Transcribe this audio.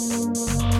Música